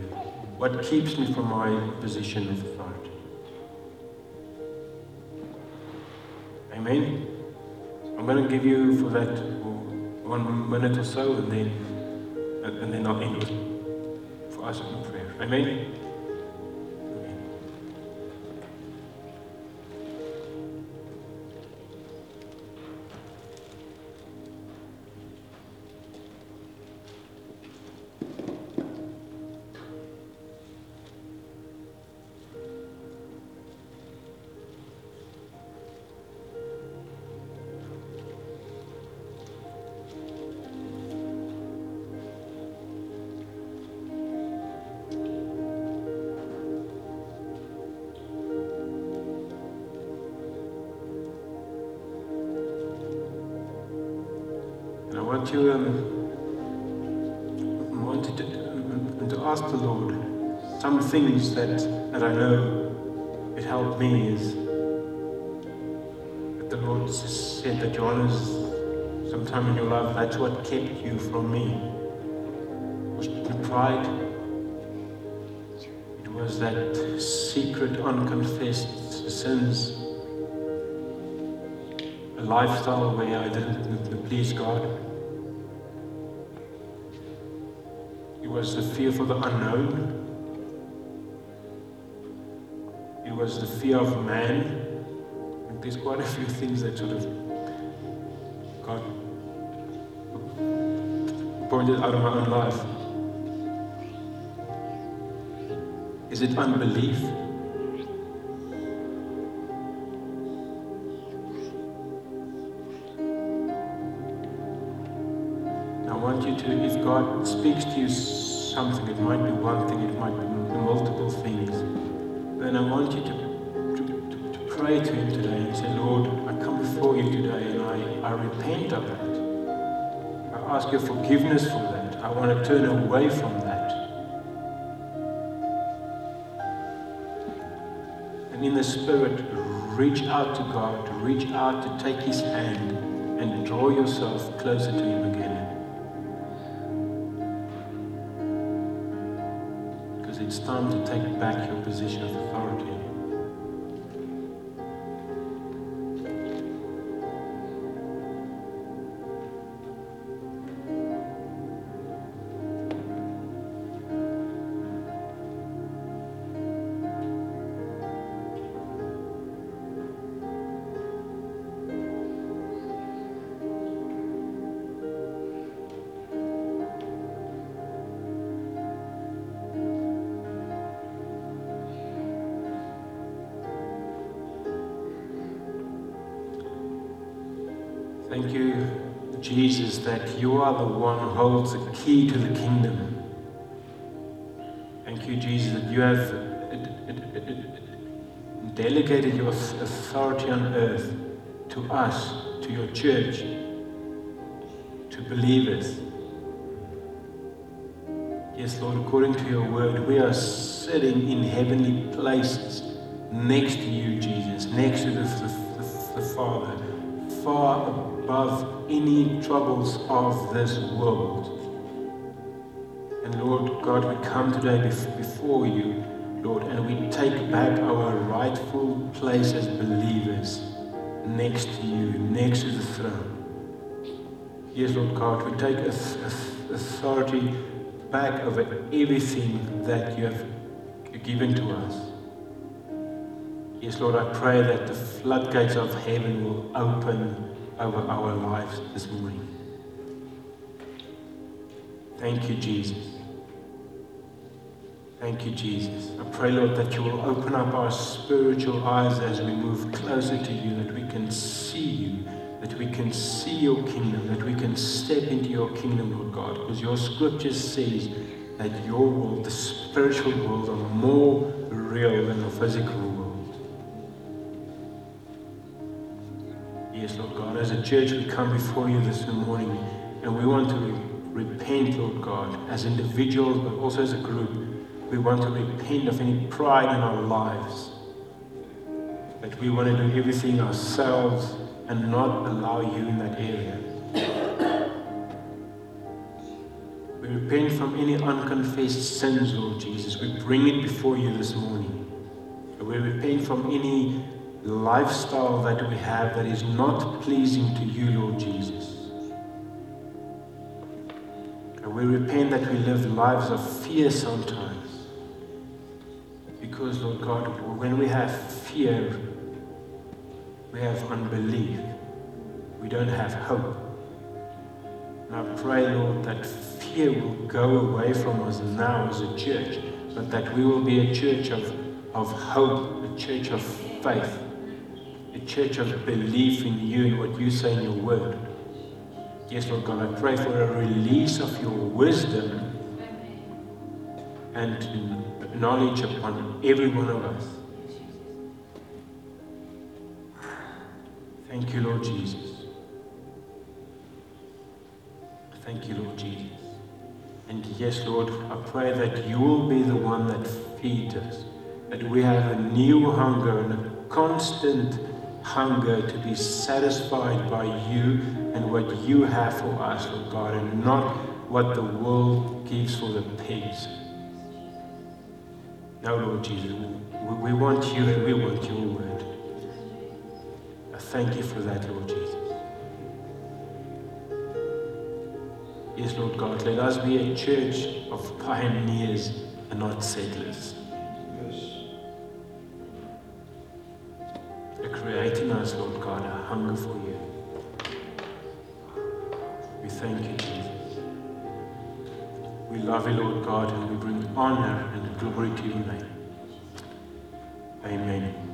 What keeps me from my position of authority? Amen. I'm going to give you for that one minute or so, and then and then I'll end with for us in prayer. Amen. Want to um, want to, um, to ask the Lord some things that, that I know it helped me is that the Lord said that Johannes, sometime in your life, that's what kept you from me. Was the pride. It was that secret, unconfessed sins. A lifestyle where I didn't please God. Was the fear for the unknown. It was the fear of man. there's quite a few things that sort of God pointed out of my own life. Is it unbelief? I want you to, if God speaks to you something, it might be one thing, it might be multiple things, then I want you to, to, to, pray to Him today and say, Lord, I come before you today and I, I repent of that. I ask your forgiveness for that. I want to turn away from that. And in the Spirit, reach out to God, reach out to take His hand and draw yourself closer to Him again. Time to take back your position of authority. Jesus, that you are the one who holds the key to the kingdom. Thank you, Jesus, that you have uh, uh, uh, delegated your authority on earth to us, to your church, to believers. Yes, Lord, according to your word, we are sitting in heavenly places next to you, Jesus, next to the, the, the, the Father, far above any troubles of this world. And Lord God, we come today before you, Lord, and we take back our rightful place as believers next to you, next to the throne. Yes, Lord God, we take authority back over everything that you have given to us. Yes, Lord, I pray that the floodgates of heaven will open over our lives this morning. Thank you, Jesus. Thank you, Jesus. I pray, Lord, that you will open up our spiritual eyes as we move closer to you, that we can see you, that we can see your kingdom, that we can step into your kingdom, Lord God, because your scripture says that your world, the spiritual world, are more real than the physical Yes, Lord God, as a church, we come before you this morning and we want to repent, Lord God, as individuals, but also as a group. We want to repent of any pride in our lives. That we want to do everything ourselves and not allow you in that area. We repent from any unconfessed sins, Lord Jesus. We bring it before you this morning. We repent from any lifestyle that we have that is not pleasing to you, Lord Jesus. And we repent that we live lives of fear sometimes. Because, Lord God, when we have fear, we have unbelief. We don't have hope. And I pray, Lord, that fear will go away from us now as a church, but that we will be a church of, of hope, a church of faith, church of belief in you and what you say in your word. Yes, Lord God, I pray for a release of your wisdom and knowledge upon every one of us. Thank you, Lord Jesus. Thank you, Lord Jesus. And yes, Lord, I pray that you will be the one that feeds us, that we have a new hunger and a constant hunger to be satisfied by you and what you have for us, Lord God, and not what the world gives for the pigs. Now, Lord Jesus, we want you and we want your word. I thank you for that, Lord Jesus. Yes, Lord God, let us be a church of pioneers and not settlers. Create in us, Lord God, a hunger for you. We thank you, Jesus. We love you, Lord God, and we bring honor and glory to your name. Amen.